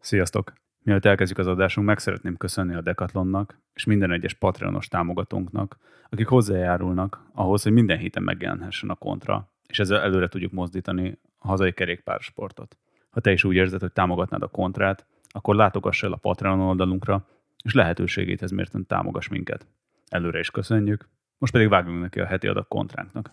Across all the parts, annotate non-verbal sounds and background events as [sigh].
Sziasztok! Mielőtt elkezdjük az adásunk, meg szeretném köszönni a Decathlonnak és minden egyes Patreonos támogatónknak, akik hozzájárulnak ahhoz, hogy minden héten megjelenhessen a kontra, és ezzel előre tudjuk mozdítani a hazai kerékpársportot. Ha te is úgy érzed, hogy támogatnád a kontrát, akkor látogass el a Patreon oldalunkra, és lehetőségét ez mérten támogass minket. Előre is köszönjük, most pedig vágjunk neki a heti adag kontránknak.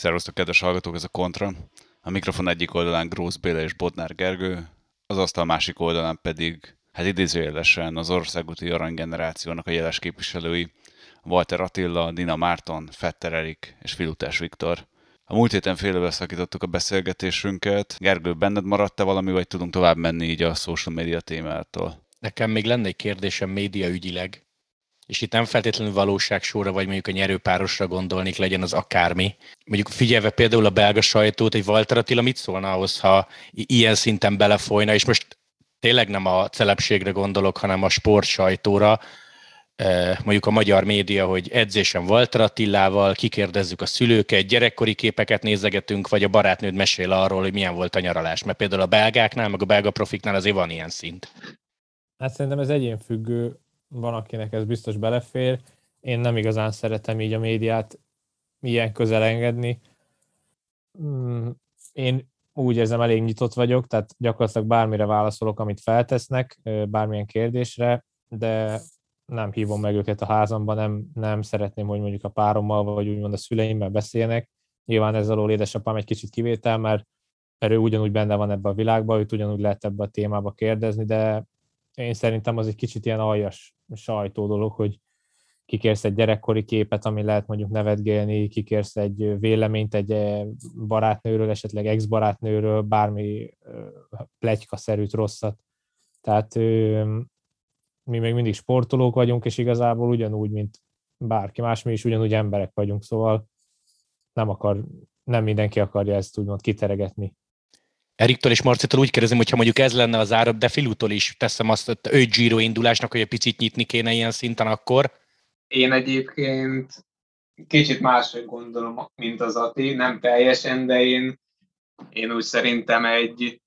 Szervusztok, kedves hallgatók, ez a Kontra. A mikrofon egyik oldalán Grósz Béla és Bodnár Gergő, az asztal másik oldalán pedig, hát idézőjelesen az országúti aranygenerációnak a jeles képviselői, Walter Attila, Dina Márton, Fetter Erik és Filutás Viktor. A múlt héten félővel szakítottuk a beszélgetésünket. Gergő, benned maradt-e valami, vagy tudunk tovább menni így a social media témától? Nekem még lenne egy kérdésem médiaügyileg, és itt nem feltétlenül valóságsóra, vagy mondjuk a nyerőpárosra gondolnék, legyen az akármi. Mondjuk figyelve például a belga sajtót, egy Walter Attila mit szólna ahhoz, ha ilyen szinten belefolyna, és most tényleg nem a celebségre gondolok, hanem a sport sajtóra, Eh, mondjuk a magyar média, hogy edzésen Walter Attilával, kikérdezzük a szülőket, gyerekkori képeket nézegetünk, vagy a barátnőd mesél arról, hogy milyen volt a nyaralás. Mert például a belgáknál, meg a belga profiknál azért van ilyen szint. Hát szerintem ez egyénfüggő, van akinek ez biztos belefér. Én nem igazán szeretem így a médiát ilyen közel engedni. Mm, Én úgy érzem, elég nyitott vagyok, tehát gyakorlatilag bármire válaszolok, amit feltesznek, bármilyen kérdésre, de nem hívom meg őket a házamba, nem, nem szeretném, hogy mondjuk a párommal, vagy úgymond a szüleimmel beszéljenek. Nyilván ez alól édesapám egy kicsit kivétel, mert, mert ő ugyanúgy benne van ebbe a világba, őt ugyanúgy lehet ebbe a témába kérdezni, de én szerintem az egy kicsit ilyen aljas sajtó dolog, hogy kikérsz egy gyerekkori képet, ami lehet mondjuk nevetgélni, kikérsz egy véleményt egy eh, barátnőről, esetleg ex-barátnőről, bármi plegykaszerűt, rosszat. Tehát mi még mindig sportolók vagyunk, és igazából ugyanúgy, mint bárki más, mi is ugyanúgy emberek vagyunk, szóval nem akar, nem mindenki akarja ezt úgymond kiteregetni. Eriktől és Marcitól úgy kérdezem, hogy ha mondjuk ez lenne az ára, de Filutól is teszem azt, hogy ő Giro indulásnak, hogy egy picit nyitni kéne ilyen szinten akkor. Én egyébként kicsit máshogy gondolom, mint az Ati, nem teljesen, de én, én úgy szerintem egy,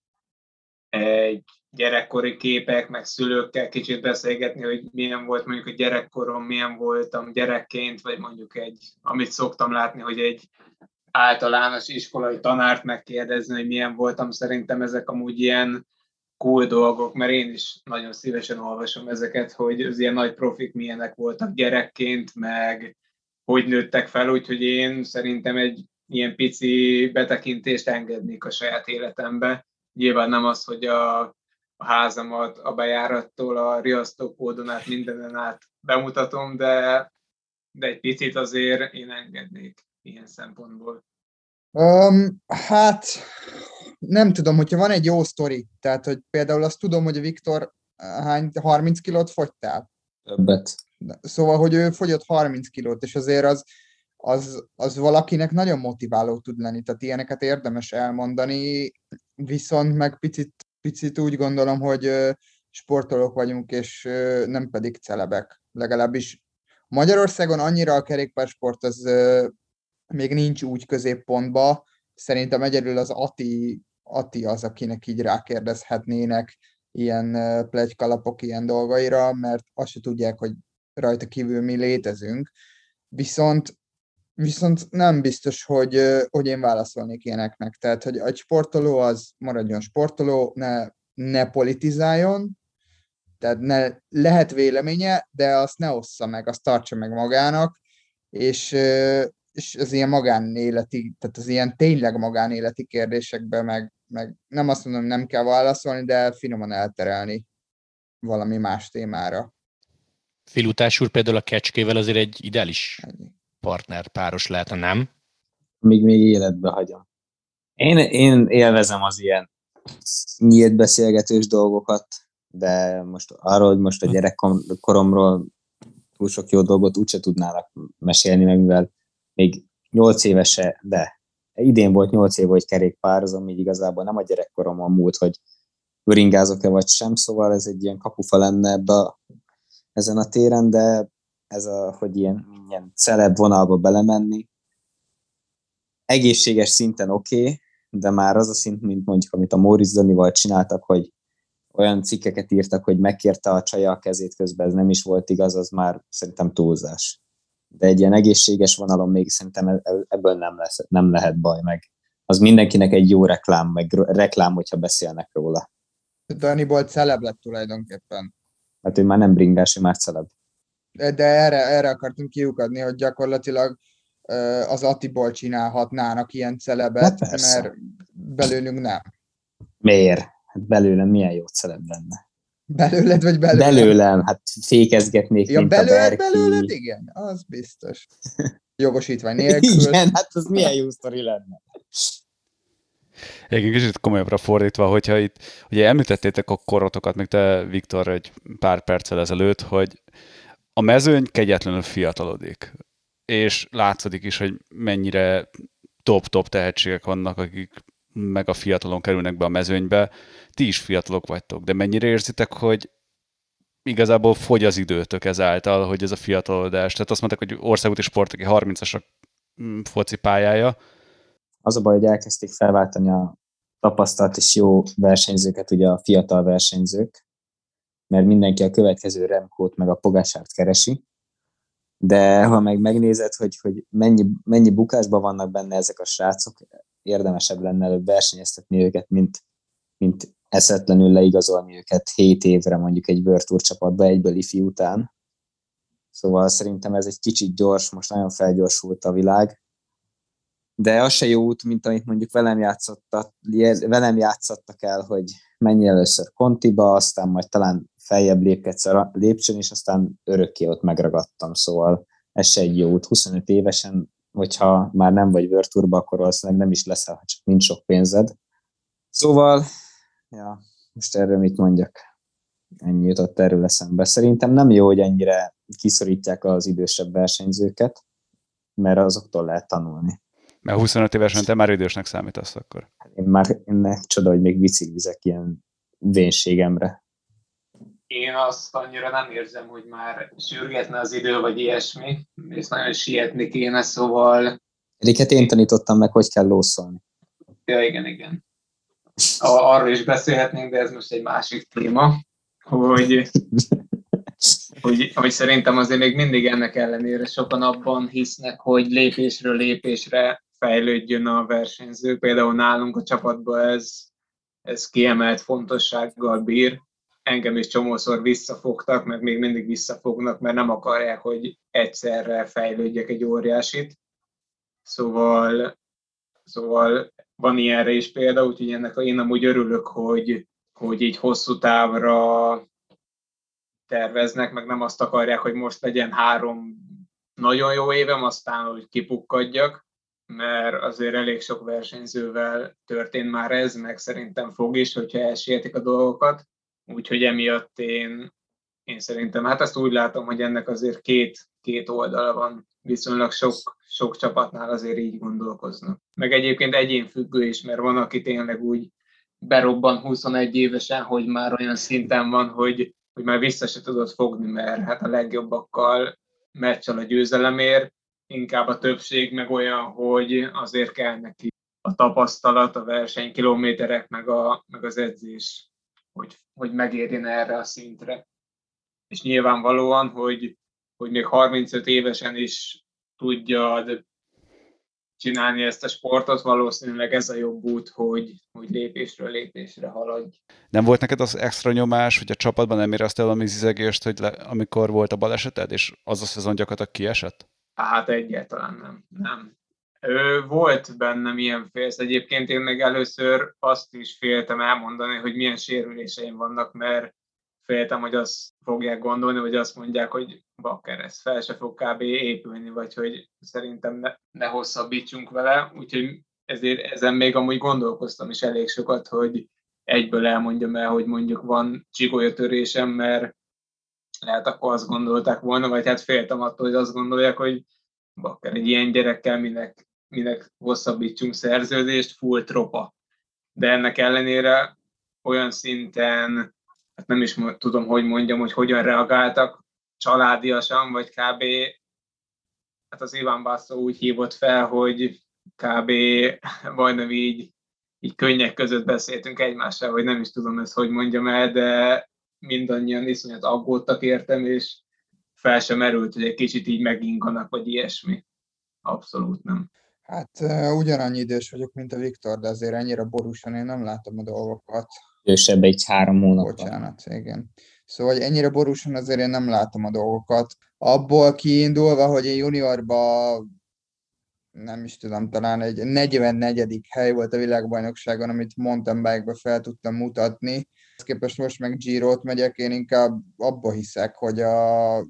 egy gyerekkori képek, meg szülőkkel kicsit beszélgetni, hogy milyen volt mondjuk a gyerekkorom, milyen voltam gyerekként, vagy mondjuk egy, amit szoktam látni, hogy egy általános iskolai tanárt megkérdezni, hogy milyen voltam, szerintem ezek amúgy ilyen cool dolgok, mert én is nagyon szívesen olvasom ezeket, hogy az ilyen nagy profik milyenek voltak gyerekként, meg hogy nőttek fel, úgyhogy én szerintem egy ilyen pici betekintést engednék a saját életembe. Nyilván nem az, hogy a, a házamat a bejárattól a riasztókódon át mindenen át bemutatom, de, de egy picit azért én engednék ilyen szempontból. Um, hát nem tudom, hogyha van egy jó sztori, tehát hogy például azt tudom, hogy a Viktor eh, hány, 30 kilót fogytál? Többet. Szóval, hogy ő fogyott 30 kilót, és azért az, az, az valakinek nagyon motiváló tud lenni, tehát ilyeneket érdemes elmondani, viszont meg picit, picit úgy gondolom, hogy sportolók vagyunk, és nem pedig celebek. Legalábbis Magyarországon annyira a kerékpársport az még nincs úgy középpontba, szerintem egyedül az Ati, Ati az, akinek így rákérdezhetnének ilyen plegykalapok ilyen dolgaira, mert azt se tudják, hogy rajta kívül mi létezünk. Viszont viszont nem biztos, hogy, hogy én válaszolnék ilyeneknek. Tehát, hogy egy sportoló az maradjon sportoló, ne, ne politizáljon, tehát ne, lehet véleménye, de azt ne ossza meg, azt tartsa meg magának, és, és az ilyen magánéleti, tehát az ilyen tényleg magánéleti kérdésekben meg, meg nem azt mondom, nem kell válaszolni, de finoman elterelni valami más témára. Filutás úr például a kecskével azért egy ideális partner páros lehetne, nem? Még még életbe hagyom. Én, én élvezem az ilyen nyílt beszélgetős dolgokat, de most arról, hogy most a gyerekkoromról túl sok jó dolgot úgyse tudnának mesélni, meg mivel még nyolc évese, de idén volt 8 év, hogy kerékpározom, így igazából nem a gyerekkoromon múlt, hogy öringázok-e vagy sem, szóval ez egy ilyen kapufa lenne ebbe a, ezen a téren, de ez a, hogy ilyen, ilyen celeb vonalba belemenni, egészséges szinten oké, okay, de már az a szint, mint mondjuk, amit a Móricz Danival csináltak, hogy olyan cikkeket írtak, hogy megkérte a csaja a kezét közben, ez nem is volt igaz, az már szerintem túlzás. De egy ilyen egészséges vonalon még szerintem e- e- ebből nem, lesz, nem lehet baj meg. Az mindenkinek egy jó reklám, meg reklám, hogyha beszélnek róla. Dani volt celeb lett tulajdonképpen. Hát ő már nem bringás, ő már celeb. De erre, erre akartunk kiukadni, hogy gyakorlatilag az Atiból csinálhatnának ilyen celebet, hát mert belőlünk nem. Miért? Hát belőlem milyen jó celeb lenne. Belőled vagy belőlem? Belőlem, hát fékezgetnék, ja, mint belőled, a Berki. belőled, igen, az biztos. [laughs] Jogosítvány nélkül. Igen, hát az milyen jó sztori lenne. Egyébként kicsit komolyabbra fordítva, hogyha itt, ugye említettétek a korotokat, még te, Viktor, egy pár perccel ezelőtt, hogy a mezőny kegyetlenül fiatalodik és látszik is, hogy mennyire top-top tehetségek vannak, akik meg a fiatalon kerülnek be a mezőnybe. Ti is fiatalok vagytok, de mennyire érzitek, hogy igazából fogy az időtök ezáltal, hogy ez a fiatalodás. Tehát azt mondták, hogy országúti sport, aki 30-as a mm, foci pályája. Az a baj, hogy elkezdték felváltani a tapasztalt és jó versenyzőket, ugye a fiatal versenyzők, mert mindenki a következő Remkót meg a Pogásárt keresi, de ha meg megnézed, hogy, hogy mennyi, mennyi bukásban vannak benne ezek a srácok, érdemesebb lenne előbb versenyeztetni őket, mint, mint eszetlenül leigazolni őket 7 évre mondjuk egy World Tour csapatba egyből ifi után. Szóval szerintem ez egy kicsit gyors, most nagyon felgyorsult a világ, de az se jó út, mint amit mondjuk velem, játszottak, velem játszottak el, hogy menj először Kontiba, aztán majd talán feljebb lépkedsz a lépcsőn, és aztán örökké ott megragadtam, szóval ez se egy jó út. 25 évesen, hogyha már nem vagy Virturba, akkor valószínűleg nem is leszel, ha csak nincs sok pénzed. Szóval, ja, most erről mit mondjak? Ennyi jutott erről eszembe. Szerintem nem jó, hogy ennyire kiszorítják az idősebb versenyzőket, mert azoktól lehet tanulni. Mert 25 évesen te már idősnek számítasz akkor. Én már én csoda, hogy még biciklizek ilyen vénségemre én azt annyira nem érzem, hogy már sürgetne az idő, vagy ilyesmi, és nagyon sietni kéne, szóval... Riket én tanítottam meg, hogy kell lószolni. Ja, igen, igen. Arról is beszélhetnénk, de ez most egy másik téma, hogy, hogy, hogy szerintem azért még mindig ennek ellenére sokan abban hisznek, hogy lépésről lépésre fejlődjön a versenyző. Például nálunk a csapatban ez, ez kiemelt fontossággal bír, engem is csomószor visszafogtak, meg még mindig visszafognak, mert nem akarják, hogy egyszerre fejlődjek egy óriásit. Szóval, szóval van ilyenre is példa, úgyhogy ennek én amúgy örülök, hogy, hogy így hosszú távra terveznek, meg nem azt akarják, hogy most legyen három nagyon jó évem, aztán hogy kipukkadjak, mert azért elég sok versenyzővel történt már ez, meg szerintem fog is, hogyha elsietik a dolgokat. Úgyhogy emiatt én, én szerintem, hát azt úgy látom, hogy ennek azért két, két oldala van. Viszonylag sok, sok csapatnál azért így gondolkoznak. Meg egyébként egyénfüggő is, mert van, aki tényleg úgy berobban 21 évesen, hogy már olyan szinten van, hogy, hogy már vissza se tudod fogni, mert hát a legjobbakkal meccsel a győzelemért, inkább a többség meg olyan, hogy azért kell neki a tapasztalat, a versenykilométerek, meg, a, meg az edzés hogy, hogy megérjen erre a szintre. És nyilvánvalóan, hogy, hogy még 35 évesen is tudja csinálni ezt a sportot, valószínűleg ez a jobb út, hogy, hogy lépésről lépésre haladj. Nem volt neked az extra nyomás, hogy a csapatban nem éreztél a zizegést, hogy le, amikor volt a baleseted, és az a szezon gyakorlatilag kiesett? Hát egyáltalán nem. nem. Ő, volt bennem ilyen félsz. Egyébként én meg először azt is féltem elmondani, hogy milyen sérüléseim vannak, mert féltem, hogy azt fogják gondolni, vagy azt mondják, hogy bakker, ez fel se fog kb. épülni, vagy hogy szerintem ne, ne hosszabbítsunk vele. Úgyhogy ezért ezen még amúgy gondolkoztam is elég sokat, hogy egyből elmondjam el, hogy mondjuk van csigolyatörésem, mert lehet akkor azt gondolták volna, vagy hát féltem attól, hogy azt gondolják, hogy bakker, egy ilyen gyerekkel minek minek hosszabbítsunk szerződést, full tropa. De ennek ellenére olyan szinten, hát nem is tudom, hogy mondjam, hogy hogyan reagáltak, családiasan, vagy kb. Hát az Iván Basszó úgy hívott fel, hogy kb. [laughs] majdnem így, így könnyek között beszéltünk egymással, vagy nem is tudom ezt, hogy mondjam el, de mindannyian iszonyat aggódtak értem, és fel sem merült, hogy egy kicsit így meginganak, vagy ilyesmi. Abszolút nem. Hát ugyanannyi idős vagyok, mint a Viktor, de azért ennyire borúsan én nem látom a dolgokat. Idősebb egy három hónap. Bocsánat, igen. Szóval ennyire borúsan azért én nem látom a dolgokat. Abból kiindulva, hogy én juniorba nem is tudom, talán egy 44. hely volt a világbajnokságon, amit mountain bike fel tudtam mutatni. Ezt képest most meg Giro-t megyek, én inkább abba hiszek, hogy a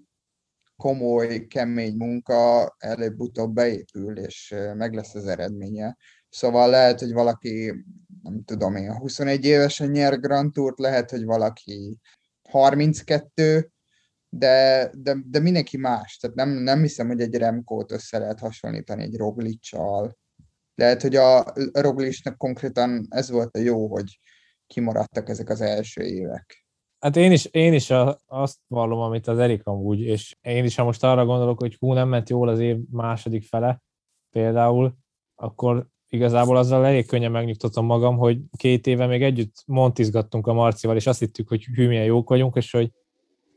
komoly, kemény munka előbb-utóbb beépül, és meg lesz az eredménye. Szóval lehet, hogy valaki, nem tudom én, 21 évesen nyer Grand Tourt, lehet, hogy valaki 32, de, de, de mindenki más. Tehát nem, nem hiszem, hogy egy Remkót össze lehet hasonlítani egy Roglicsal. Lehet, hogy a Roglicsnak konkrétan ez volt a jó, hogy kimaradtak ezek az első évek. Hát én is, én is a, azt vallom, amit az Erik amúgy, és én is, ha most arra gondolok, hogy hú, nem ment jól az év második fele, például, akkor igazából azzal elég könnyen megnyugtatom magam, hogy két éve még együtt montizgattunk a Marcival, és azt hittük, hogy hű, milyen jók vagyunk, és hogy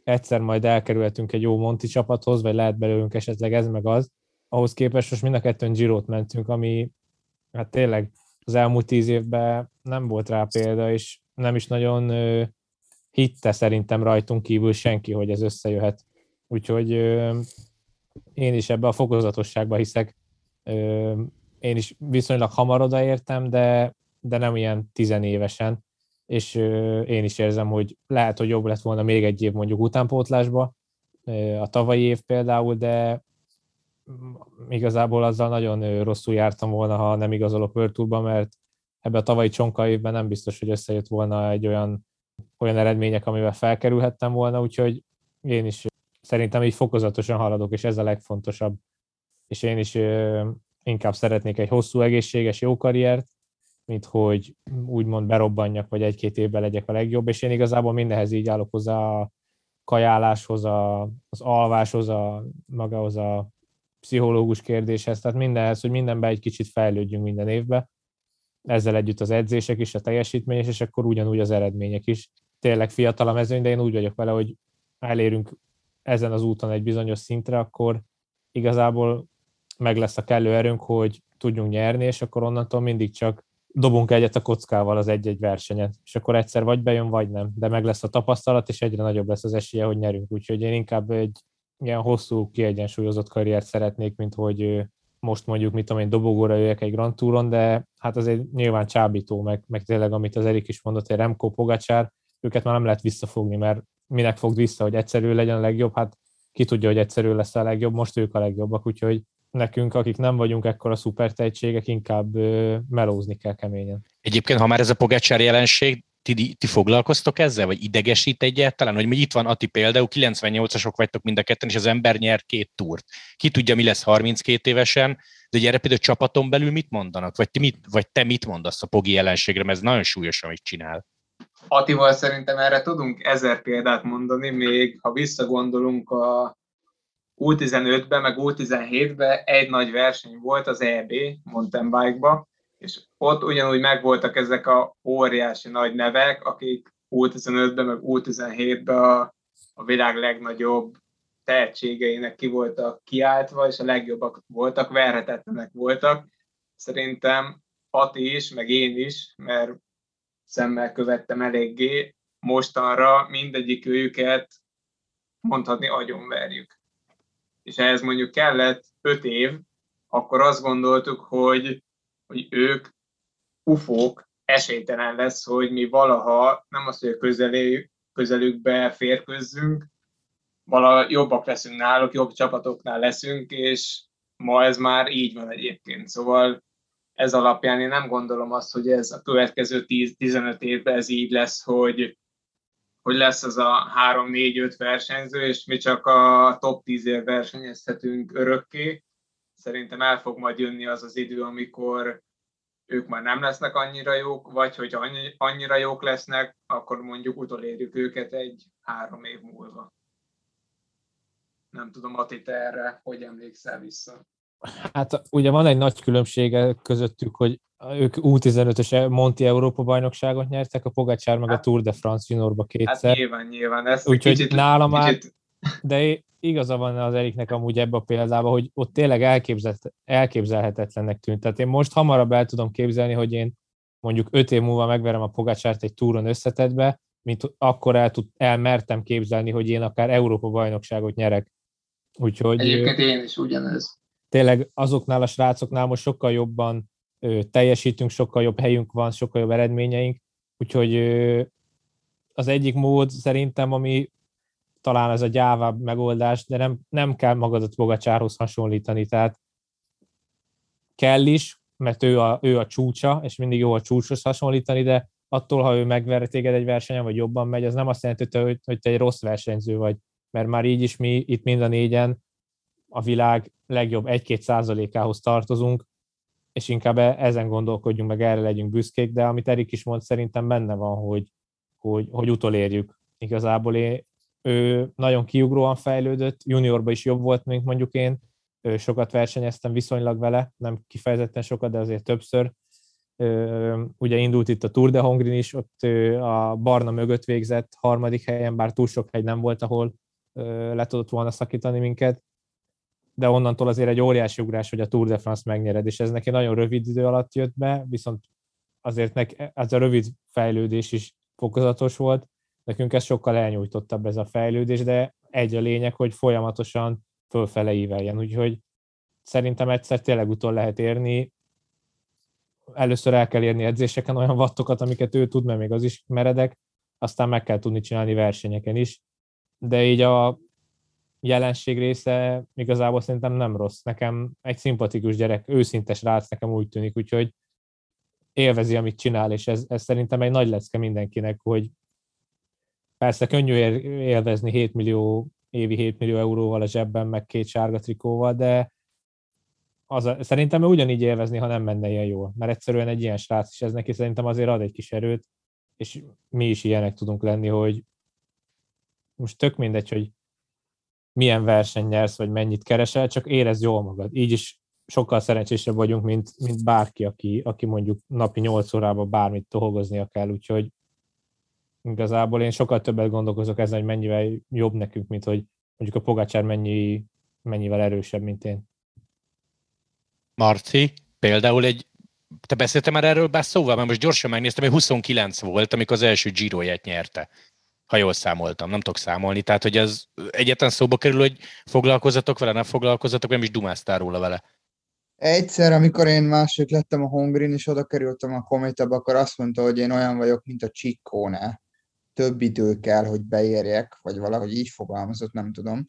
egyszer majd elkerülhetünk egy jó Monti csapathoz, vagy lehet belőlünk esetleg ez meg az. Ahhoz képest most mind a kettőn Girot mentünk, ami hát tényleg az elmúlt tíz évben nem volt rá példa, és nem is nagyon hitte szerintem rajtunk kívül senki, hogy ez összejöhet. Úgyhogy én is ebbe a fokozatosságba hiszek. Én is viszonylag hamar odaértem, de, de nem ilyen tizenévesen, és én is érzem, hogy lehet, hogy jobb lett volna még egy év mondjuk utánpótlásba, a tavalyi év például, de igazából azzal nagyon rosszul jártam volna, ha nem igazolok World mert ebbe a tavalyi csonka évben nem biztos, hogy összejött volna egy olyan olyan eredmények, amivel felkerülhettem volna, úgyhogy én is szerintem így fokozatosan haladok, és ez a legfontosabb. És én is inkább szeretnék egy hosszú, egészséges, jó karriert, mint hogy úgymond berobbanjak, vagy egy-két évben legyek a legjobb, és én igazából mindenhez így állok hozzá a kajáláshoz, a, az alváshoz, a magához a pszichológus kérdéshez, tehát mindenhez, hogy mindenben egy kicsit fejlődjünk minden évben, ezzel együtt az edzések is, a teljesítményes, és akkor ugyanúgy az eredmények is. Tényleg fiatal a mezőny, de én úgy vagyok vele, hogy elérünk ezen az úton egy bizonyos szintre, akkor igazából meg lesz a kellő erőnk, hogy tudjunk nyerni, és akkor onnantól mindig csak dobunk egyet a kockával az egy-egy versenyet, és akkor egyszer vagy bejön, vagy nem, de meg lesz a tapasztalat, és egyre nagyobb lesz az esélye, hogy nyerünk. Úgyhogy én inkább egy ilyen hosszú, kiegyensúlyozott karriert szeretnék, mint hogy most mondjuk, mit tudom én, dobogóra jöjjek egy Grand Touron, de hát azért nyilván csábító, meg, meg tényleg, amit az Erik is mondott, egy Remco, Pogacsár, őket már nem lehet visszafogni, mert minek fogd vissza, hogy egyszerű legyen a legjobb, hát ki tudja, hogy egyszerű lesz a legjobb, most ők a legjobbak, úgyhogy nekünk, akik nem vagyunk ekkora szuper tehetségek, inkább melózni kell keményen. Egyébként, ha már ez a Pogacsár jelenség, ti, ti foglalkoztok ezzel, vagy idegesít egyáltalán, hogy itt van Ati például, 98-asok vagytok mind a ketten, és az ember nyer két túrt. Ki tudja, mi lesz 32 évesen, de gyere például csapaton belül mit mondanak, vagy, ti mit, vagy te mit mondasz a Pogi jelenségre, mert ez nagyon súlyos, amit csinál. Atival szerintem erre tudunk ezer példát mondani, még ha visszagondolunk a U15-ben, meg U17-ben egy nagy verseny volt az EB mountain bike-ba, és ott ugyanúgy megvoltak ezek a óriási nagy nevek, akik U15-ben, meg U17-ben a, a világ legnagyobb tehetségeinek ki voltak kiáltva, és a legjobbak voltak, verhetetlenek voltak. Szerintem Pati is, meg én is, mert szemmel követtem eléggé, mostanra mindegyik őket mondhatni agyonverjük. És ehhez mondjuk kellett öt év, akkor azt gondoltuk, hogy hogy ők ufók, esélytelen lesz, hogy mi valaha, nem azt, hogy közelé, közelükbe férkőzzünk, valaha jobbak leszünk náluk, jobb csapatoknál leszünk, és ma ez már így van egyébként. Szóval ez alapján én nem gondolom azt, hogy ez a következő 10-15 évben ez így lesz, hogy, hogy lesz az a 3-4-5 versenyző, és mi csak a top 10 év versenyezhetünk örökké, szerintem el fog majd jönni az az idő, amikor ők már nem lesznek annyira jók, vagy hogy annyi, annyira jók lesznek, akkor mondjuk utolérjük őket egy három év múlva. Nem tudom, Ati, te erre hogy emlékszel vissza? Hát ugye van egy nagy különbsége közöttük, hogy ők U15-ös Monti Európa bajnokságot nyertek, a Pogacsár meg a Tour de France juniorba kétszer. Hát nyilván, nyilván. Úgyhogy kicsit, nála már, kicsit, de igaza van az Eriknek amúgy ebbe a példába, hogy ott tényleg elképzelt, elképzelhetetlennek tűnt. Tehát én most hamarabb el tudom képzelni, hogy én mondjuk öt év múlva megverem a Pogácsárt egy túron összetetbe, mint akkor el, tud, elmertem képzelni, hogy én akár Európa bajnokságot nyerek. Úgyhogy egyébként én is ugyanez. tényleg azoknál a srácoknál most sokkal jobban teljesítünk, sokkal jobb helyünk van, sokkal jobb eredményeink, úgyhogy az egyik mód szerintem, ami talán ez a gyávább megoldás, de nem, nem kell magadat Bogacsárhoz hasonlítani, tehát kell is, mert ő a, ő a csúcsa, és mindig jó a csúcshoz hasonlítani, de attól, ha ő megver téged egy versenyen, vagy jobban megy, az nem azt jelenti, hogy hogy te egy rossz versenyző vagy, mert már így is mi itt mind a négyen a világ legjobb 1-2 százalékához tartozunk, és inkább e- ezen gondolkodjunk, meg erre legyünk büszkék, de amit Erik is mond, szerintem benne van, hogy, hogy, hogy utolérjük. Igazából én, ő nagyon kiugróan fejlődött, juniorban is jobb volt, mint mondjuk én, ő sokat versenyeztem viszonylag vele, nem kifejezetten sokat, de azért többször. Ugye indult itt a Tour de Hongrin is, ott a Barna mögött végzett harmadik helyen, bár túl sok hegy nem volt, ahol le tudott volna szakítani minket, de onnantól azért egy óriási ugrás, hogy a Tour de France megnyered, és ez neki nagyon rövid idő alatt jött be, viszont azért neki, ez a rövid fejlődés is fokozatos volt, nekünk ez sokkal elnyújtottabb ez a fejlődés, de egy a lényeg, hogy folyamatosan fölfele íveljen, úgyhogy szerintem egyszer tényleg utol lehet érni, először el kell érni edzéseken olyan wattokat, amiket ő tud, mert még az is meredek, aztán meg kell tudni csinálni versenyeken is, de így a jelenség része igazából szerintem nem rossz. Nekem egy szimpatikus gyerek, őszintes rác nekem úgy tűnik, úgyhogy élvezi, amit csinál, és ez, ez szerintem egy nagy lecke mindenkinek, hogy persze könnyű élvezni 7 millió, évi 7 millió euróval a zsebben, meg két sárga trikóval, de az a, szerintem ő ugyanígy élvezni, ha nem menne ilyen jól. Mert egyszerűen egy ilyen srác is ez neki szerintem azért ad egy kis erőt, és mi is ilyenek tudunk lenni, hogy most tök mindegy, hogy milyen verseny nyersz, vagy mennyit keresel, csak érez jól magad. Így is sokkal szerencsésebb vagyunk, mint, mint bárki, aki, aki mondjuk napi 8 órában bármit dolgoznia kell, úgyhogy igazából én sokkal többet gondolkozok ezen, hogy mennyivel jobb nekünk, mint hogy mondjuk a Pogácsár mennyi, mennyivel erősebb, mint én. Marci, például egy, te beszéltem már erről bár szóval, mert most gyorsan megnéztem, hogy 29 volt, amikor az első giro nyerte. Ha jól számoltam, nem tudok számolni. Tehát, hogy ez egyetlen szóba kerül, hogy foglalkozatok vele, nem foglalkozatok, nem is dumáztál róla vele. Egyszer, amikor én másik lettem a Hongrin, és oda kerültem a kométába, akkor azt mondta, hogy én olyan vagyok, mint a Csikkóne. Több idő kell, hogy beérjek, vagy valahogy így fogalmazott, nem tudom.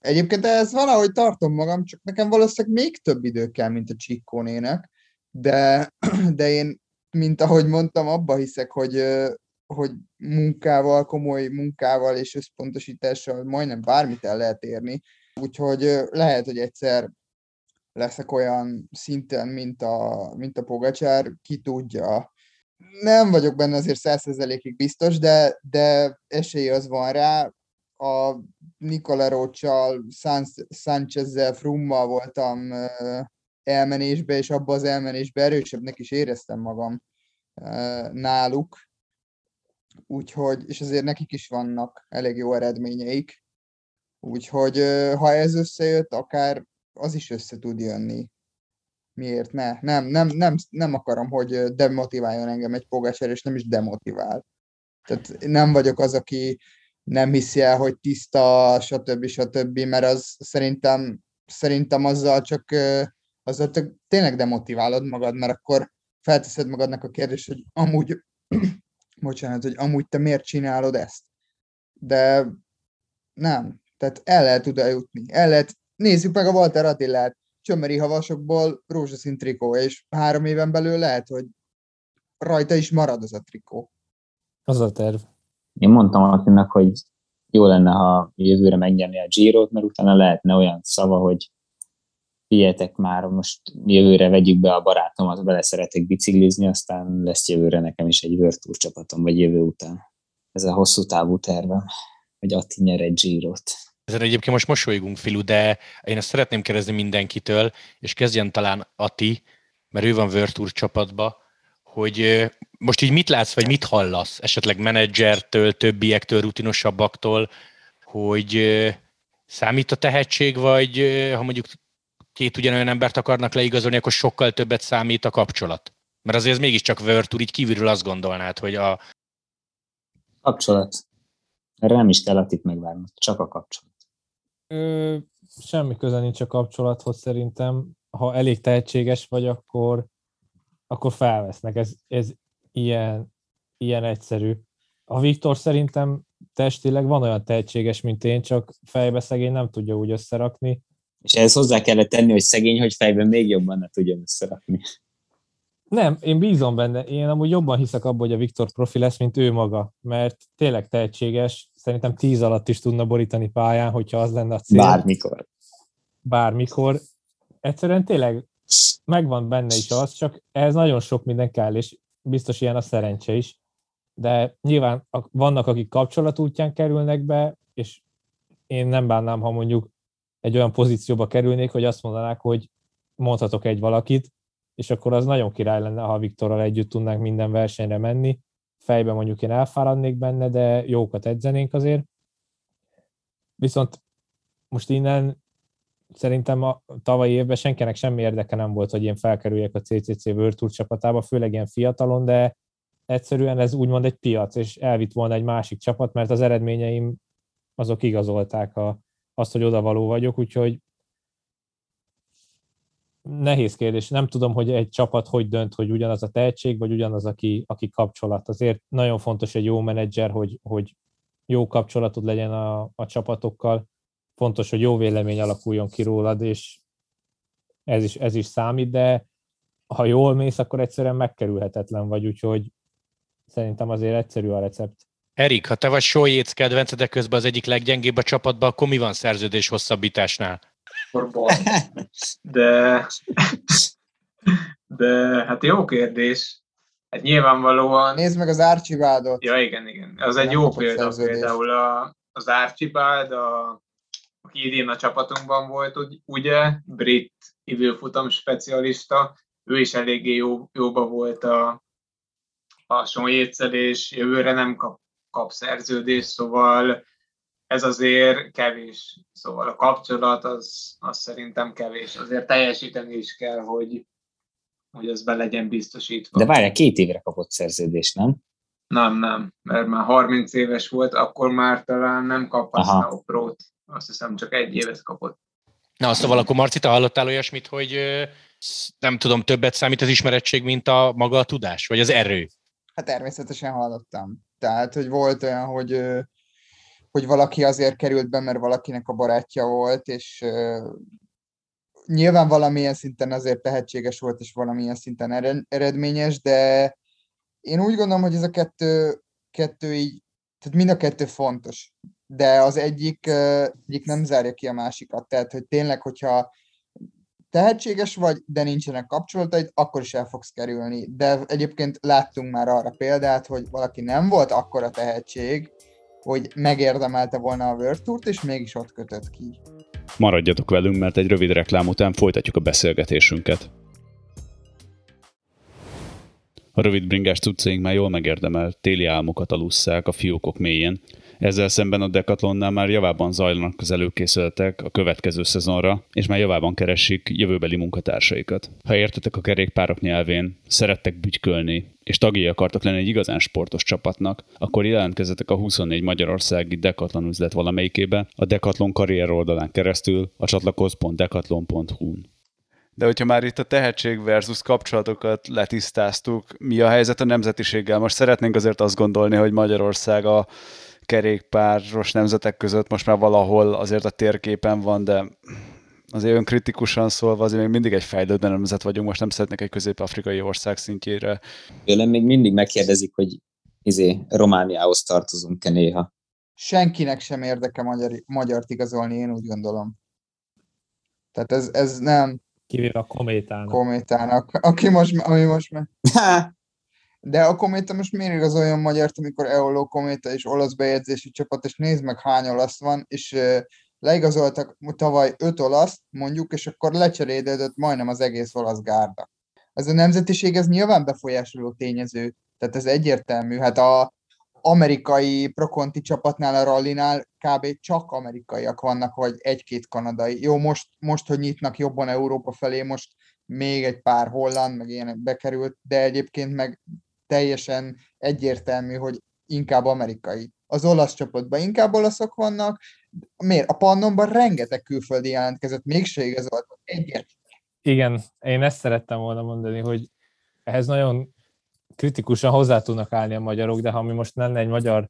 Egyébként ez valahogy tartom magam, csak nekem valószínűleg még több idő kell, mint a Csikkónének, de, [clears throat] de én, mint ahogy mondtam, abba hiszek, hogy, hogy munkával, komoly munkával és összpontosítással majdnem bármit el lehet érni. Úgyhogy lehet, hogy egyszer leszek olyan szinten, mint a, mint a Pogacsár, ki tudja. Nem vagyok benne azért százszerzelékig biztos, de, de esély az van rá. A Nikola Rocsal, Sánchezzel, Frummal voltam elmenésbe, és abban az elmenésbe erősebbnek is éreztem magam náluk. Úgyhogy, és azért nekik is vannak elég jó eredményeik. Úgyhogy ha ez összejött, akár az is össze tud jönni. Miért ne? Nem, nem, nem, nem akarom, hogy demotiváljon engem egy Pogácsár, és nem is demotivál. Tehát nem vagyok az, aki nem hiszi el, hogy tiszta, stb. stb., mert az szerintem, szerintem azzal csak, azzal csak tényleg demotiválod magad, mert akkor felteszed magadnak a kérdést, hogy amúgy, bocsánat, hogy amúgy te miért csinálod ezt? De nem. Tehát el lehet oda jutni. El lehet, nézzük meg a Walter Attilát, csömeri havasokból rózsaszín trikó, és három éven belül lehet, hogy rajta is marad az a trikó. Az a terv. Én mondtam Attinak, hogy jó lenne, ha jövőre megnyerni a Giro-t, mert utána lehetne olyan szava, hogy figyeljetek már, most jövőre vegyük be a barátomat, bele szeretek biciklizni, aztán lesz jövőre nekem is egy World csapatom, vagy jövő után. Ez a hosszú távú tervem, hogy Atti nyer egy Girot. Ezen egyébként most mosolygunk, Filu, de én ezt szeretném kérdezni mindenkitől, és kezdjen talán Ati, mert ő van World csapatba, hogy most így mit látsz, vagy mit hallasz esetleg menedzsertől, többiektől, rutinosabbaktól, hogy számít a tehetség, vagy ha mondjuk két ugyanolyan embert akarnak leigazolni, akkor sokkal többet számít a kapcsolat? Mert azért ez mégiscsak Tour, így kívülről azt gondolnád, hogy a... Kapcsolat. Erre nem is kell megvárni, csak a kapcsolat. Ö, semmi köze nincs a kapcsolathoz szerintem. Ha elég tehetséges vagy, akkor, akkor felvesznek. Ez, ez ilyen, ilyen egyszerű. A Viktor szerintem testileg van olyan tehetséges, mint én, csak fejbe szegény nem tudja úgy összerakni. És ehhez hozzá kellett tenni, hogy szegény, hogy fejben még jobban ne tudja összerakni. Nem, én bízom benne. Én amúgy jobban hiszek abban, hogy a Viktor profi lesz, mint ő maga, mert tényleg tehetséges. Szerintem tíz alatt is tudna borítani pályán, hogyha az lenne a cél. Bármikor. Bármikor. Egyszerűen tényleg megvan benne is az, csak ez nagyon sok minden kell, és biztos ilyen a szerencse is. De nyilván vannak, akik kapcsolat útján kerülnek be, és én nem bánnám, ha mondjuk egy olyan pozícióba kerülnék, hogy azt mondanák, hogy mondhatok egy valakit, és akkor az nagyon király lenne, ha Viktorral együtt tudnánk minden versenyre menni. Fejben mondjuk én elfáradnék benne, de jókat edzenénk azért. Viszont most innen szerintem a tavalyi évben senkinek semmi érdeke nem volt, hogy én felkerüljek a CCC World Tour csapatába, főleg ilyen fiatalon, de egyszerűen ez úgymond egy piac, és elvitt volna egy másik csapat, mert az eredményeim azok igazolták a, azt, hogy odavaló vagyok, úgyhogy nehéz kérdés. Nem tudom, hogy egy csapat hogy dönt, hogy ugyanaz a tehetség, vagy ugyanaz, aki, aki kapcsolat. Azért nagyon fontos egy jó menedzser, hogy, hogy jó kapcsolatod legyen a, a csapatokkal. Fontos, hogy jó vélemény alakuljon ki rólad, és ez is, ez is számít, de ha jól mész, akkor egyszerűen megkerülhetetlen vagy, úgyhogy szerintem azért egyszerű a recept. Erik, ha te vagy Sójéc kedvence, de közben az egyik leggyengébb a csapatban, akkor mi van szerződés hosszabbításnál? De, de hát jó kérdés. Hát nyilvánvalóan... Nézd meg az Archibaldot. Ja, igen, igen. Az egy jó példa szerződés. például a, az Archibald, a, aki idén a csapatunkban volt, ugye, brit időfutam specialista, ő is eléggé jó, jóba volt a, a Sonjétszel, és jövőre nem kap, kap szerződést, szóval ez azért kevés. Szóval a kapcsolat az, az szerintem kevés. Azért teljesíteni is kell, hogy, hogy ez be legyen biztosítva. De várjál, két évre kapott szerződést, nem? Nem, nem, mert már 30 éves volt, akkor már talán nem kaphatna a prót. Azt hiszem, csak egy évet kapott. Na, szóval akkor Marci, te hallottál olyasmit, hogy nem tudom, többet számít az ismerettség, mint a maga a tudás, vagy az erő? Hát természetesen hallottam. Tehát, hogy volt olyan, hogy hogy valaki azért került be, mert valakinek a barátja volt, és nyilván valamilyen szinten azért tehetséges volt, és valamilyen szinten eredményes, de én úgy gondolom, hogy ez a kettő, kettő így, tehát mind a kettő fontos, de az egyik, egyik nem zárja ki a másikat, tehát hogy tényleg, hogyha tehetséges vagy, de nincsenek kapcsolataid, akkor is el fogsz kerülni. De egyébként láttunk már arra példát, hogy valaki nem volt akkora tehetség, hogy megérdemelte volna a World Tour-t, és mégis ott kötött ki. Maradjatok velünk, mert egy rövid reklám után folytatjuk a beszélgetésünket. A rövid bringás cuccaink már jól megérdemelt téli álmokat alusszák a fiókok mélyén, ezzel szemben a Decathlonnál már javában zajlanak az előkészületek a következő szezonra, és már javában keresik jövőbeli munkatársaikat. Ha értetek a kerékpárok nyelvén, szerettek bütykölni, és tagjai akartak lenni egy igazán sportos csapatnak, akkor jelentkezzetek a 24 magyarországi Decathlon üzlet valamelyikébe, a Decathlon karrier oldalán keresztül a csatlakoz.decathlon.hu-n. De hogyha már itt a tehetség versus kapcsolatokat letisztáztuk, mi a helyzet a nemzetiséggel? Most szeretnénk azért azt gondolni, hogy Magyarország a kerékpáros nemzetek között most már valahol azért a térképen van, de azért ön kritikusan szólva azért még mindig egy fejlődő nemzet vagyunk, most nem szeretnék egy közép-afrikai ország szintjére. Tőlem még mindig megkérdezik, hogy izé, Romániához tartozunk-e néha. Senkinek sem érdeke magyar, magyart igazolni, én úgy gondolom. Tehát ez, ez nem Kivéve a kométának. kométának, aki most, ami most már... De a Kométa most miért igazoljon magyart, amikor Eoló Kométa és olasz bejegyzési csapat, és nézd meg hány olasz van, és leigazoltak tavaly öt olasz, mondjuk, és akkor lecserélődött majdnem az egész olasz gárda. Ez a nemzetiség, ez nyilván befolyásoló tényező, tehát ez egyértelmű. Hát a amerikai prokonti csapatnál, a rallinál kb. csak amerikaiak vannak, vagy egy-két kanadai. Jó, most, most, hogy nyitnak jobban Európa felé, most még egy pár holland, meg ilyenek bekerült, de egyébként meg teljesen egyértelmű, hogy inkább amerikai. Az olasz csapatban inkább olaszok vannak. Miért? A Pannonban rengeteg külföldi jelentkezett, mégse igazolt. Egyért. Igen, én ezt szerettem volna mondani, hogy ehhez nagyon kritikusan hozzá tudnak állni a magyarok, de ha mi most lenne egy magyar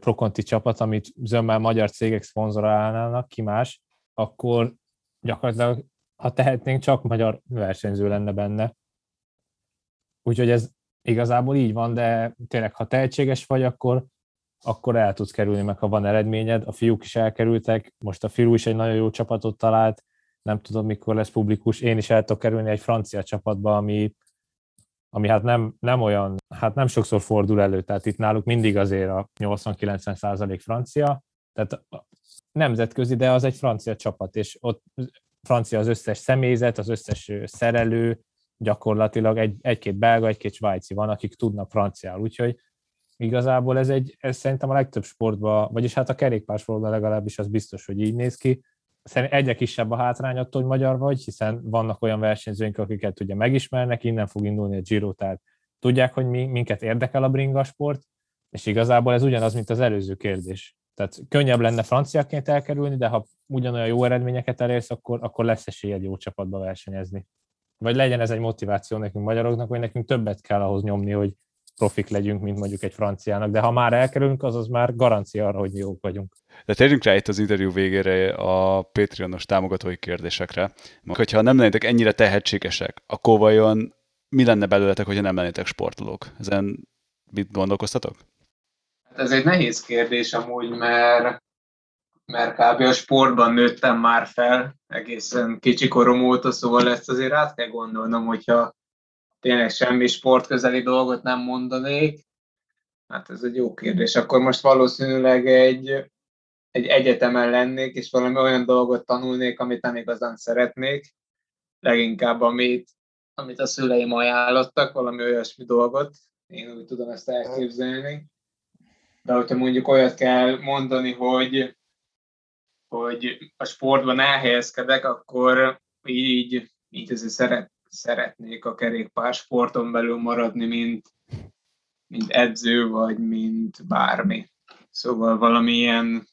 prokonti csapat, amit zömmel magyar cégek szponzorálnának, ki más, akkor gyakorlatilag, ha tehetnénk, csak magyar versenyző lenne benne. Úgyhogy ez igazából így van, de tényleg, ha tehetséges vagy, akkor, akkor el tudsz kerülni, meg ha van eredményed. A fiúk is elkerültek, most a fiú is egy nagyon jó csapatot talált, nem tudom, mikor lesz publikus. Én is el tudok kerülni egy francia csapatba, ami, ami hát nem, nem olyan, hát nem sokszor fordul elő, tehát itt náluk mindig azért a 80-90 százalék francia, tehát nemzetközi, de az egy francia csapat, és ott francia az összes személyzet, az összes szerelő, gyakorlatilag egy, egy-két belga, egy-két svájci van, akik tudnak franciául, úgyhogy igazából ez, egy, ez szerintem a legtöbb sportban, vagyis hát a kerékpársportban legalábbis az biztos, hogy így néz ki. Szerintem egyre kisebb a hátrány attól, hogy magyar vagy, hiszen vannak olyan versenyzőink, akiket ugye megismernek, innen fog indulni a Giro, tehát tudják, hogy mi, minket érdekel a bringa sport, és igazából ez ugyanaz, mint az előző kérdés. Tehát könnyebb lenne franciaként elkerülni, de ha ugyanolyan jó eredményeket elérsz, akkor, akkor lesz esélyed jó csapatba versenyezni vagy legyen ez egy motiváció nekünk magyaroknak, hogy nekünk többet kell ahhoz nyomni, hogy profik legyünk, mint mondjuk egy franciának, de ha már elkerülünk, az az már garancia arra, hogy jók vagyunk. De térjünk rá itt az interjú végére a Patreonos támogatói kérdésekre. Hogyha nem lennétek ennyire tehetségesek, akkor vajon mi lenne belőletek, hogyha nem lennétek sportolók? Ezen mit gondolkoztatok? Hát ez egy nehéz kérdés amúgy, mert mert kb. a sportban nőttem már fel, egészen kicsi korom óta, szóval ezt azért át kell gondolnom, hogyha tényleg semmi sportközeli dolgot nem mondanék, hát ez egy jó kérdés. Akkor most valószínűleg egy, egy egyetemen lennék, és valami olyan dolgot tanulnék, amit nem igazán szeretnék, leginkább amit, amit a szüleim ajánlottak, valami olyasmi dolgot, én úgy tudom ezt elképzelni. De hogyha mondjuk olyat kell mondani, hogy hogy a sportban elhelyezkedek, akkor így, így azért szeret, szeretnék a kerékpár sporton belül maradni, mint, mint edző, vagy mint bármi. Szóval valamilyen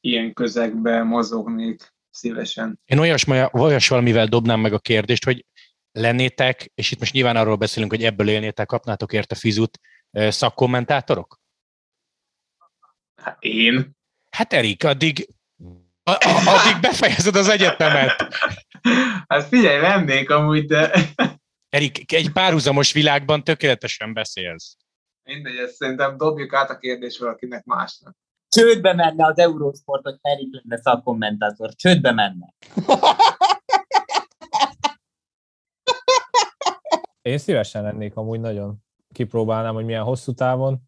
ilyen közegbe mozognék szívesen. Én olyas, olyas valamivel dobnám meg a kérdést, hogy lennétek, és itt most nyilván arról beszélünk, hogy ebből élnétek, kapnátok érte fizut, szakkommentátorok? Hát én? Hát Erik, addig addig befejezed az egyetemet. Hát figyelj, lennék amúgy, de... Erik, egy párhuzamos világban tökéletesen beszélsz. Mindegy, ezt szerintem dobjuk át a kérdést valakinek másnak. Csődbe menne az Eurosport, hogy Erik lenne szakkommentátor. Csődbe menne. Én szívesen lennék amúgy nagyon. Kipróbálnám, hogy milyen hosszú távon.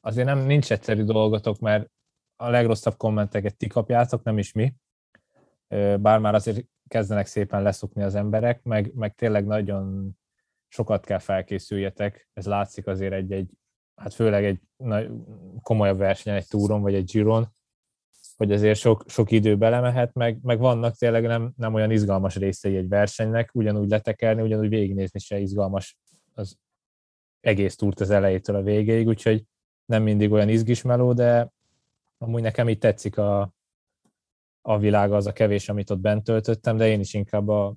Azért nem nincs egyszerű dolgotok, mert a legrosszabb kommenteket ti kapjátok, nem is mi. Bár már azért kezdenek szépen leszokni az emberek, meg, meg tényleg nagyon sokat kell felkészüljetek. Ez látszik azért egy-egy, hát főleg egy nagy, komolyabb versenyen, egy túron vagy egy giron, hogy azért sok, sok idő belemehet, meg, meg vannak tényleg nem, nem olyan izgalmas részei egy versenynek, ugyanúgy letekerni, ugyanúgy végignézni se izgalmas az egész túrt az elejétől a végéig, úgyhogy nem mindig olyan izgismeló, de, amúgy nekem így tetszik a, a világ, az a kevés, amit ott bent töltöttem, de én is inkább a,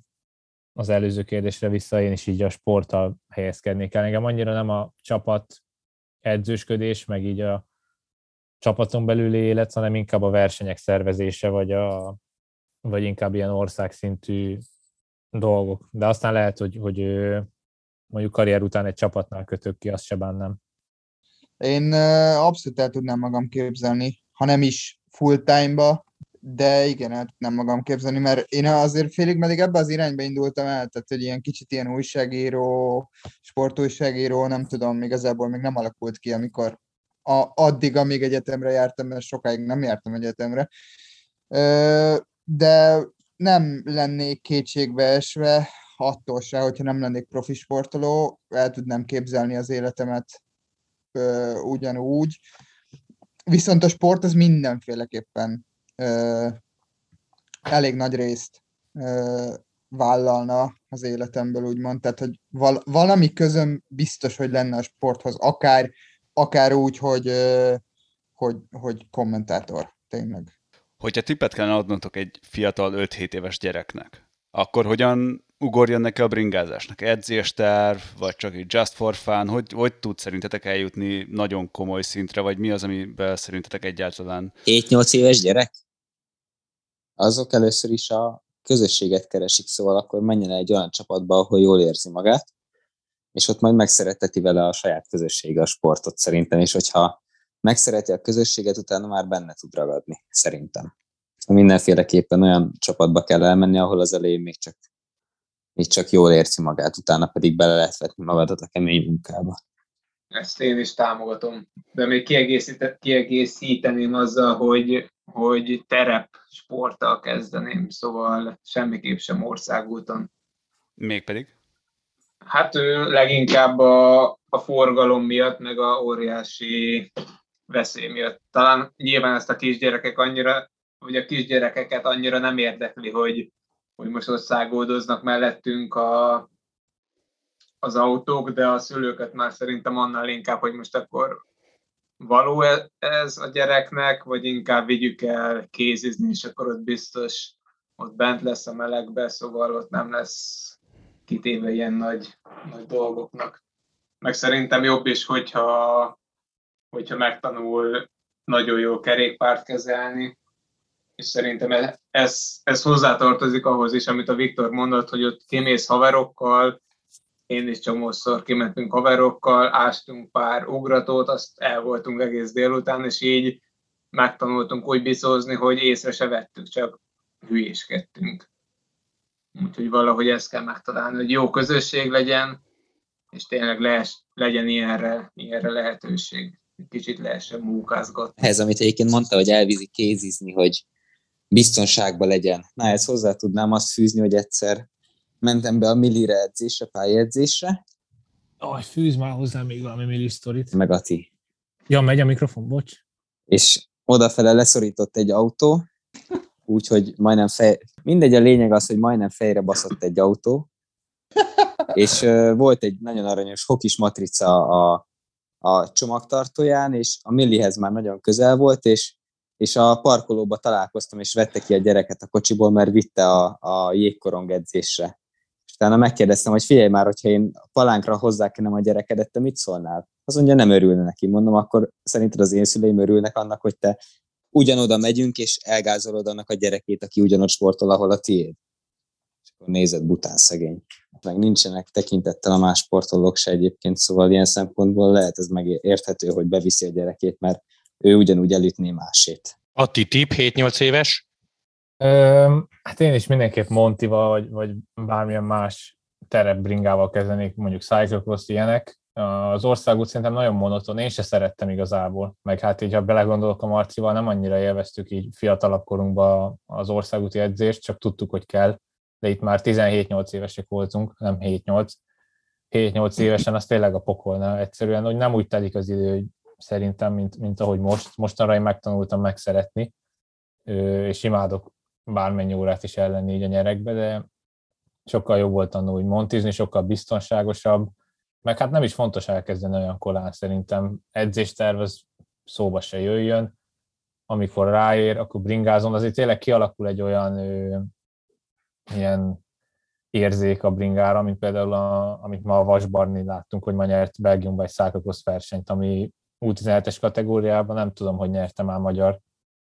az előző kérdésre vissza, én is így a sporttal helyezkednék el. Engem annyira nem a csapat edzősködés, meg így a csapaton belüli élet, hanem inkább a versenyek szervezése, vagy, a, vagy inkább ilyen országszintű dolgok. De aztán lehet, hogy, hogy mondjuk karrier után egy csapatnál kötök ki, azt se bánnám. Én abszolút el tudnám magam képzelni ha nem is full time-ba, de igen, el tudnám magam képzelni, mert én azért félig meddig ebbe az irányba indultam el, tehát hogy ilyen kicsit ilyen újságíró, sportújságíró, nem tudom, igazából még nem alakult ki, amikor a, addig, amíg egyetemre jártam, mert sokáig nem jártam egyetemre, de nem lennék kétségbe esve, attól se, hogyha nem lennék profi sportoló, el tudnám képzelni az életemet ugyanúgy. Viszont a sport az mindenféleképpen elég nagy részt vállalna az életemből, úgymond. Tehát, hogy val- valami közöm biztos, hogy lenne a sporthoz, akár, akár úgy, hogy, hogy, hogy kommentátor, tényleg. Hogyha tippet kellene adnotok egy fiatal 5-7 éves gyereknek, akkor hogyan ugorjon neki a bringázásnak? Edzésterv, vagy csak egy just for fun? Hogy, hogy tud szerintetek eljutni nagyon komoly szintre, vagy mi az, amiben szerintetek egyáltalán? 7-8 éves gyerek? Azok először is a közösséget keresik, szóval akkor menjen el egy olyan csapatba, ahol jól érzi magát, és ott majd megszereteti vele a saját közössége a sportot szerintem, és hogyha megszereti a közösséget, utána már benne tud ragadni, szerintem. Mindenféleképpen olyan csapatba kell elmenni, ahol az elején még csak még csak jól érzi magát, utána pedig bele lehet vetni magadat a kemény munkába. Ezt én is támogatom, de még kiegészíteném azzal, hogy, hogy terep sporttal kezdeném, szóval semmiképp sem országúton. Mégpedig? Hát ő leginkább a, a forgalom miatt, meg a óriási veszély miatt. Talán nyilván ezt a kisgyerekek annyira, vagy a kisgyerekeket annyira nem érdekli, hogy hogy most ott szágoldoznak mellettünk a, az autók, de a szülőket már szerintem annál inkább, hogy most akkor való e, ez a gyereknek, vagy inkább vigyük el kézizni, és akkor ott biztos ott bent lesz a melegbe, szóval ott nem lesz kitéve ilyen nagy, nagy dolgoknak. Meg szerintem jobb is, hogyha, hogyha megtanul nagyon jó kerékpárt kezelni, és szerintem e- ez, ez hozzátartozik ahhoz is, amit a Viktor mondott, hogy ott kimész haverokkal, én is csomószor kimentünk haverokkal, ástunk pár ugratót, azt el voltunk egész délután, és így megtanultunk úgy bizózni, hogy észre se vettük, csak hülyéskedtünk. Úgyhogy valahogy ezt kell megtalálni, hogy jó közösség legyen, és tényleg lehess, legyen ilyenre, ilyenre lehetőség. Kicsit lehessen munkázgatni. Ez, amit egyébként mondta, hogy elvízi kézizni, hogy biztonságban legyen. Na, ezt hozzá tudnám azt fűzni, hogy egyszer mentem be a millire edzésre, pályedzésre. Aj, fűz már hozzá még valami milli sztorit. Meg Ati. Ja, megy a mikrofon, bocs. És odafele leszorított egy autó, úgyhogy majdnem fej... Mindegy, a lényeg az, hogy majdnem fejre baszott egy autó, és uh, volt egy nagyon aranyos hokis matrica a, a csomagtartóján, és a millihez már nagyon közel volt, és és a parkolóba találkoztam, és vette ki a gyereket a kocsiból, mert vitte a, a jégkorong edzésre. És utána megkérdeztem, hogy figyelj már, hogyha én a palánkra hozzákenem a gyerekedet, te mit szólnál? Az mondja, nem örülne neki. Mondom, akkor szerinted az én szüleim örülnek annak, hogy te ugyanoda megyünk, és elgázolod annak a gyerekét, aki ugyanott sportol, ahol a tiéd. És akkor nézed, bután szegény. Meg nincsenek tekintettel a más sportolók se egyébként, szóval ilyen szempontból lehet ez megérthető, hogy beviszi a gyerekét, mert ő ugyanúgy elütné másét. Atti tip, 7-8 éves? Ö, hát én is mindenképp Montival, vagy, vagy bármilyen más terepbringával kezdenék, mondjuk cyclocross ilyenek. Az országút szerintem nagyon monoton, én se szerettem igazából, meg hát így, ha belegondolok a Marcival, nem annyira élveztük így fiatalabb korunkban az országúti edzést, csak tudtuk, hogy kell, de itt már 17-8 évesek voltunk, nem 7-8. 7-8 évesen az tényleg a pokolna egyszerűen, hogy nem úgy telik az idő, hogy szerintem, mint, mint ahogy most. Mostanra én megtanultam megszeretni, és imádok bármennyi órát is ellenni így a nyerekbe, de sokkal jobb volt tanulni montizni, sokkal biztonságosabb, meg hát nem is fontos elkezdeni olyan kolán szerintem. Edzésterv az szóba se jöjjön, amikor ráér, akkor bringázon, azért tényleg kialakul egy olyan ö, ilyen érzék a bringára, mint például a, amit ma a Vasbarni láttunk, hogy ma nyert Belgiumban egy szákakos versenyt, ami U17-es kategóriában nem tudom, hogy nyertem már magyar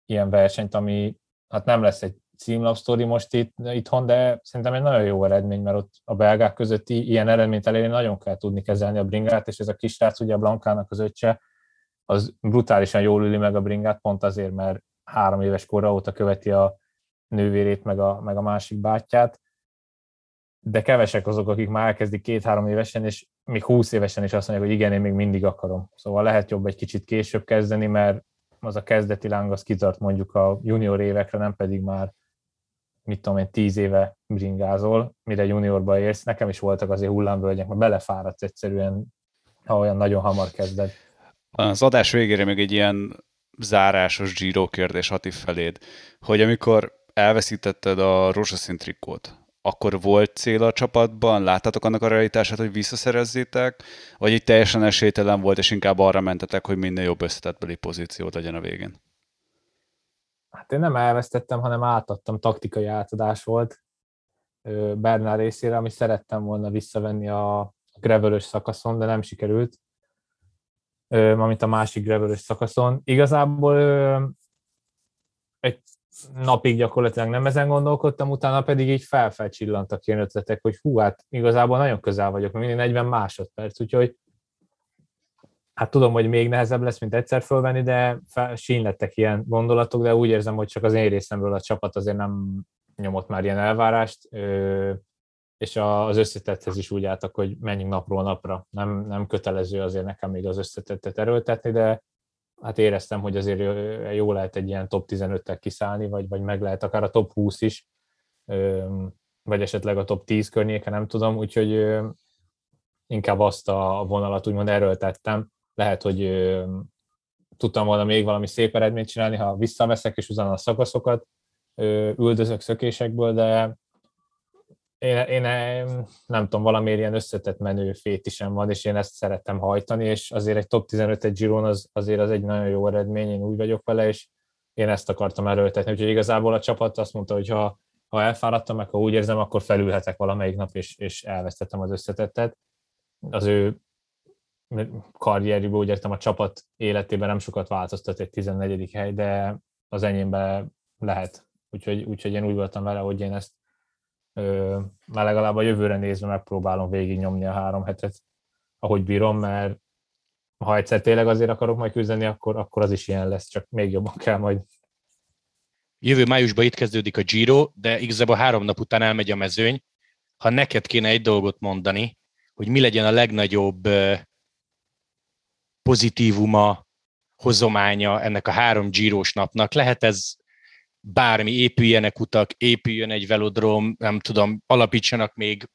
ilyen versenyt, ami hát nem lesz egy címlapsztori most itt, itthon, de szerintem egy nagyon jó eredmény, mert ott a belgák közötti ilyen eredményt elérni nagyon kell tudni kezelni a bringát, és ez a kis srác, ugye a Blankának az öccse, az brutálisan jól üli meg a bringát, pont azért, mert három éves kora óta követi a nővérét, meg a, meg a másik bátyját, de kevesek azok, akik már elkezdik két-három évesen, és még húsz évesen is azt mondják, hogy igen, én még mindig akarom. Szóval lehet jobb egy kicsit később kezdeni, mert az a kezdeti láng az kitart mondjuk a junior évekre, nem pedig már mit tudom én, tíz éve bringázol, mire juniorba érsz. Nekem is voltak azért hullámvölgyek, mert belefáradsz egyszerűen, ha olyan nagyon hamar kezded. Az adás végére még egy ilyen zárásos Giro kérdés Hati feléd, hogy amikor elveszítetted a rózsaszín trikót, akkor volt cél a csapatban? Láttátok annak a realitását, hogy visszaszerezzétek? Vagy egy teljesen esélytelen volt, és inkább arra mentetek, hogy minél jobb összetettbeli pozíciót legyen a végén? Hát én nem elvesztettem, hanem átadtam, taktikai átadás volt Bernár részére, ami szerettem volna visszavenni a gravelös szakaszon, de nem sikerült, mint a másik gravelös szakaszon. Igazából egy napig gyakorlatilag nem ezen gondolkodtam, utána pedig így felfelcsillantak ilyen ötletek, hogy hú, hát igazából nagyon közel vagyok, még 40 másodperc, úgyhogy hát tudom, hogy még nehezebb lesz, mint egyszer fölvenni, de fel, sínlettek ilyen gondolatok, de úgy érzem, hogy csak az én részemről a csapat azért nem nyomott már ilyen elvárást, és az összetetthez is úgy álltak, hogy menjünk napról napra. Nem, nem kötelező azért nekem még az összetettet erőltetni, de hát éreztem, hogy azért jó lehet egy ilyen top 15-tel kiszállni, vagy, vagy meg lehet akár a top 20 is, vagy esetleg a top 10 környéke, nem tudom, úgyhogy inkább azt a vonalat úgymond erőltettem. Lehet, hogy tudtam volna még valami szép eredményt csinálni, ha visszaveszek és utána a szakaszokat üldözök szökésekből, de én, én nem tudom, valamiért ilyen összetett menő fétisem van, és én ezt szerettem hajtani, és azért egy top 15 egy Giron az, azért az egy nagyon jó eredmény, én úgy vagyok vele, és én ezt akartam erőltetni. Úgyhogy igazából a csapat azt mondta, hogy ha, ha elfáradtam, meg ha úgy érzem, akkor felülhetek valamelyik nap, és, és elvesztettem az összetettet. Az ő karrierjében úgy értem a csapat életében nem sokat változtat egy 14. hely, de az enyémben lehet. Úgyhogy, úgyhogy én úgy voltam vele, hogy én ezt már legalább a jövőre nézve megpróbálom végignyomni a három hetet, ahogy bírom, mert ha egyszer tényleg azért akarok majd küzdeni, akkor, akkor az is ilyen lesz, csak még jobban kell majd. Jövő májusban itt kezdődik a Giro, de igazából három nap után elmegy a mezőny. Ha neked kéne egy dolgot mondani, hogy mi legyen a legnagyobb pozitívuma, hozománya ennek a három Giros napnak, lehet ez bármi, épüljenek utak, épüljön egy velodrom, nem tudom, alapítsanak még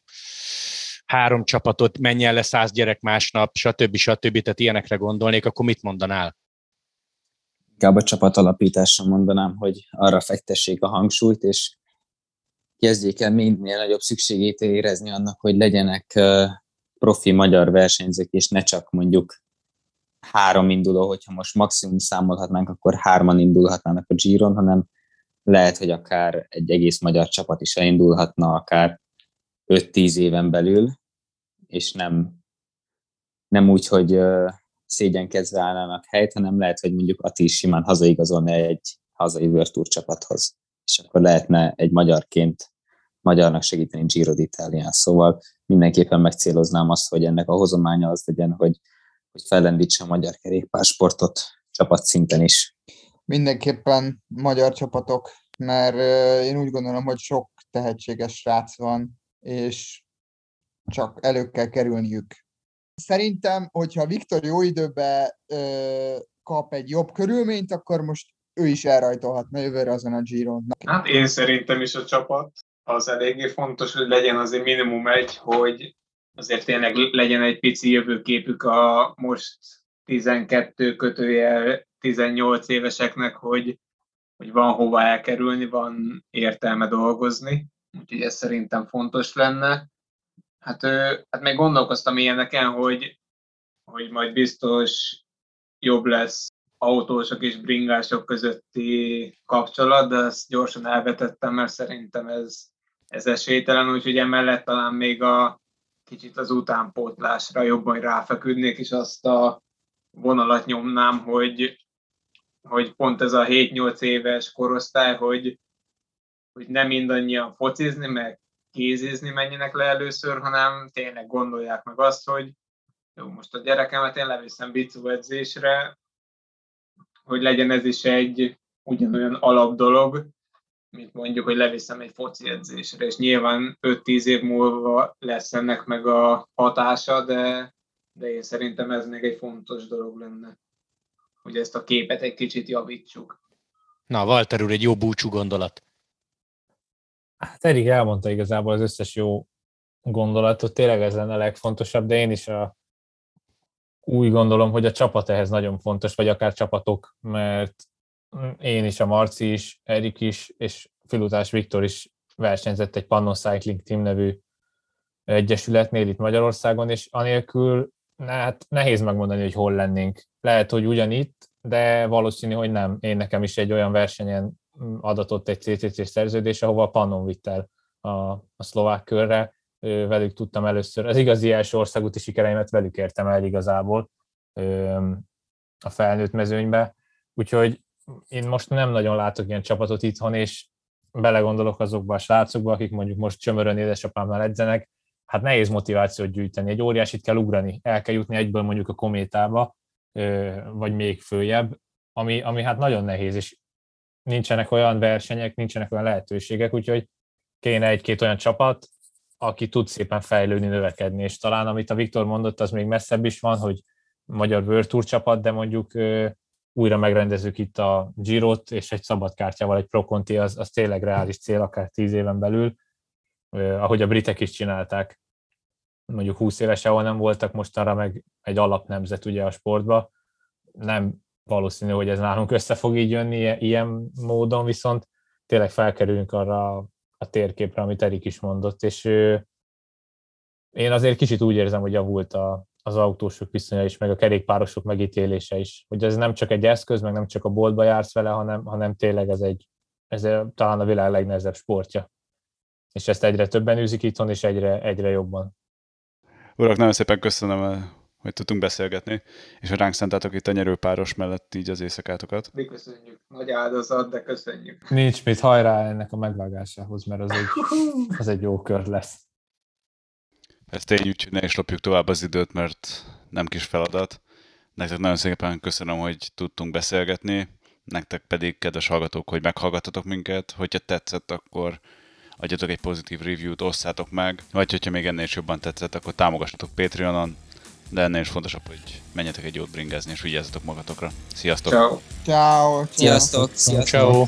három csapatot, menjen le száz gyerek másnap, stb. stb. Tehát ilyenekre gondolnék, akkor mit mondanál? Inkább a csapat alapításra mondanám, hogy arra fektessék a hangsúlyt, és kezdjék el minél nagyobb szükségét érezni annak, hogy legyenek profi magyar versenyzők, és ne csak mondjuk három induló, hogyha most maximum számolhatnánk, akkor hárman indulhatnának a Giron, hanem lehet, hogy akár egy egész magyar csapat is elindulhatna akár 5-10 éven belül, és nem, nem úgy, hogy szégyenkezve állnának helyt, hanem lehet, hogy mondjuk Ati is simán hazaigazolna egy hazai World Tour csapathoz, és akkor lehetne egy magyarként magyarnak segíteni Giro d'Italián. Szóval mindenképpen megcéloznám azt, hogy ennek a hozománya az legyen, hogy, hogy fellendítse a magyar kerékpársportot csapatszinten is mindenképpen magyar csapatok, mert én úgy gondolom, hogy sok tehetséges srác van, és csak elő kell kerülniük. Szerintem, hogyha Viktor jó időben ö, kap egy jobb körülményt, akkor most ő is elrajtolhatna jövőre azon a Giron. Hát én szerintem is a csapat az eléggé fontos, hogy legyen azért minimum egy, hogy azért tényleg legyen egy pici jövőképük a most 12 kötője 18 éveseknek, hogy, hogy van hova elkerülni, van értelme dolgozni, úgyhogy ez szerintem fontos lenne. Hát, hát még gondolkoztam ilyeneken, hogy, hogy majd biztos jobb lesz autósok és bringások közötti kapcsolat, de ezt gyorsan elvetettem, mert szerintem ez, ez esélytelen, úgyhogy emellett talán még a kicsit az utánpótlásra jobban ráfeküdnék, és azt a vonalat nyomnám, hogy hogy pont ez a 7-8 éves korosztály, hogy, hogy nem mindannyian focizni, meg kézizni menjenek le először, hanem tényleg gondolják meg azt, hogy jó, most a gyerekemet én leviszem bicu edzésre, hogy legyen ez is egy ugyanolyan alap dolog, mint mondjuk, hogy leviszem egy foci edzésre, és nyilván 5-10 év múlva lesz ennek meg a hatása, de, de én szerintem ez még egy fontos dolog lenne, hogy ezt a képet egy kicsit javítsuk. Na, Walter úr, egy jó búcsú gondolat. Hát Erik elmondta igazából az összes jó gondolatot, tényleg ez lenne a legfontosabb, de én is a, úgy gondolom, hogy a csapat ehhez nagyon fontos, vagy akár csapatok, mert én is, a Marci is, Erik is, és Filutás Viktor is versenyzett egy Pannon Cycling Team nevű egyesületnél itt Magyarországon, és anélkül hát nehéz megmondani, hogy hol lennénk. Lehet, hogy ugyanitt, de valószínű, hogy nem. Én nekem is egy olyan versenyen adatott egy CCC szerződés, ahova Pannon vitt el a, a szlovák körre, velük tudtam először, az igazi első országúti sikereimet velük értem el igazából a felnőtt mezőnybe, úgyhogy én most nem nagyon látok ilyen csapatot itthon, és belegondolok azokba a srácokba, akik mondjuk most csömörön édesapámmal edzenek, hát nehéz motivációt gyűjteni, egy óriásit kell ugrani, el kell jutni egyből mondjuk a kométába, vagy még följebb, ami, ami hát nagyon nehéz, és nincsenek olyan versenyek, nincsenek olyan lehetőségek, úgyhogy kéne egy-két olyan csapat, aki tud szépen fejlődni, növekedni, és talán amit a Viktor mondott, az még messzebb is van, hogy magyar World Tour csapat, de mondjuk újra megrendezők itt a Girot, és egy szabadkártyával egy Pro Conti, az, az tényleg reális cél, akár tíz éven belül, ahogy a britek is csinálták. Mondjuk 20 éves, ahol nem voltak, mostanra meg egy alapnemzet ugye a sportba. Nem valószínű, hogy ez nálunk össze fog így jönni ilyen módon, viszont tényleg felkerülünk arra a térképre, amit Erik is mondott, és én azért kicsit úgy érzem, hogy javult a, az autósok viszonya is, meg a kerékpárosok megítélése is. Hogy ez nem csak egy eszköz, meg nem csak a boltba jársz vele, hanem, hanem tényleg ez egy, ez talán a világ legnehezebb sportja. És ezt egyre többen űzik itthon, és egyre, egyre jobban. Urak, nagyon szépen köszönöm, hogy tudtunk beszélgetni, és hogy ránk szenteltek itt a nyerőpáros mellett így az éjszakátokat. Mi köszönjük. Nagy áldozat, de köszönjük. Nincs mit, hajrá ennek a megvágásához, mert az egy, az egy jó kör lesz. Ezt tény, úgyhogy ne is lopjuk tovább az időt, mert nem kis feladat. Nektek nagyon szépen köszönöm, hogy tudtunk beszélgetni, nektek pedig, kedves hallgatók, hogy meghallgattatok minket. Hogyha tetszett, akkor adjatok egy pozitív review-t, osszátok meg, vagy hogyha még ennél is jobban tetszett, akkor támogassatok Patreonon, de ennél is fontosabb, hogy menjetek egy jót bringázni, és vigyázzatok magatokra. Sziasztok! Ciao. Ciao. Sziasztok! Ciao!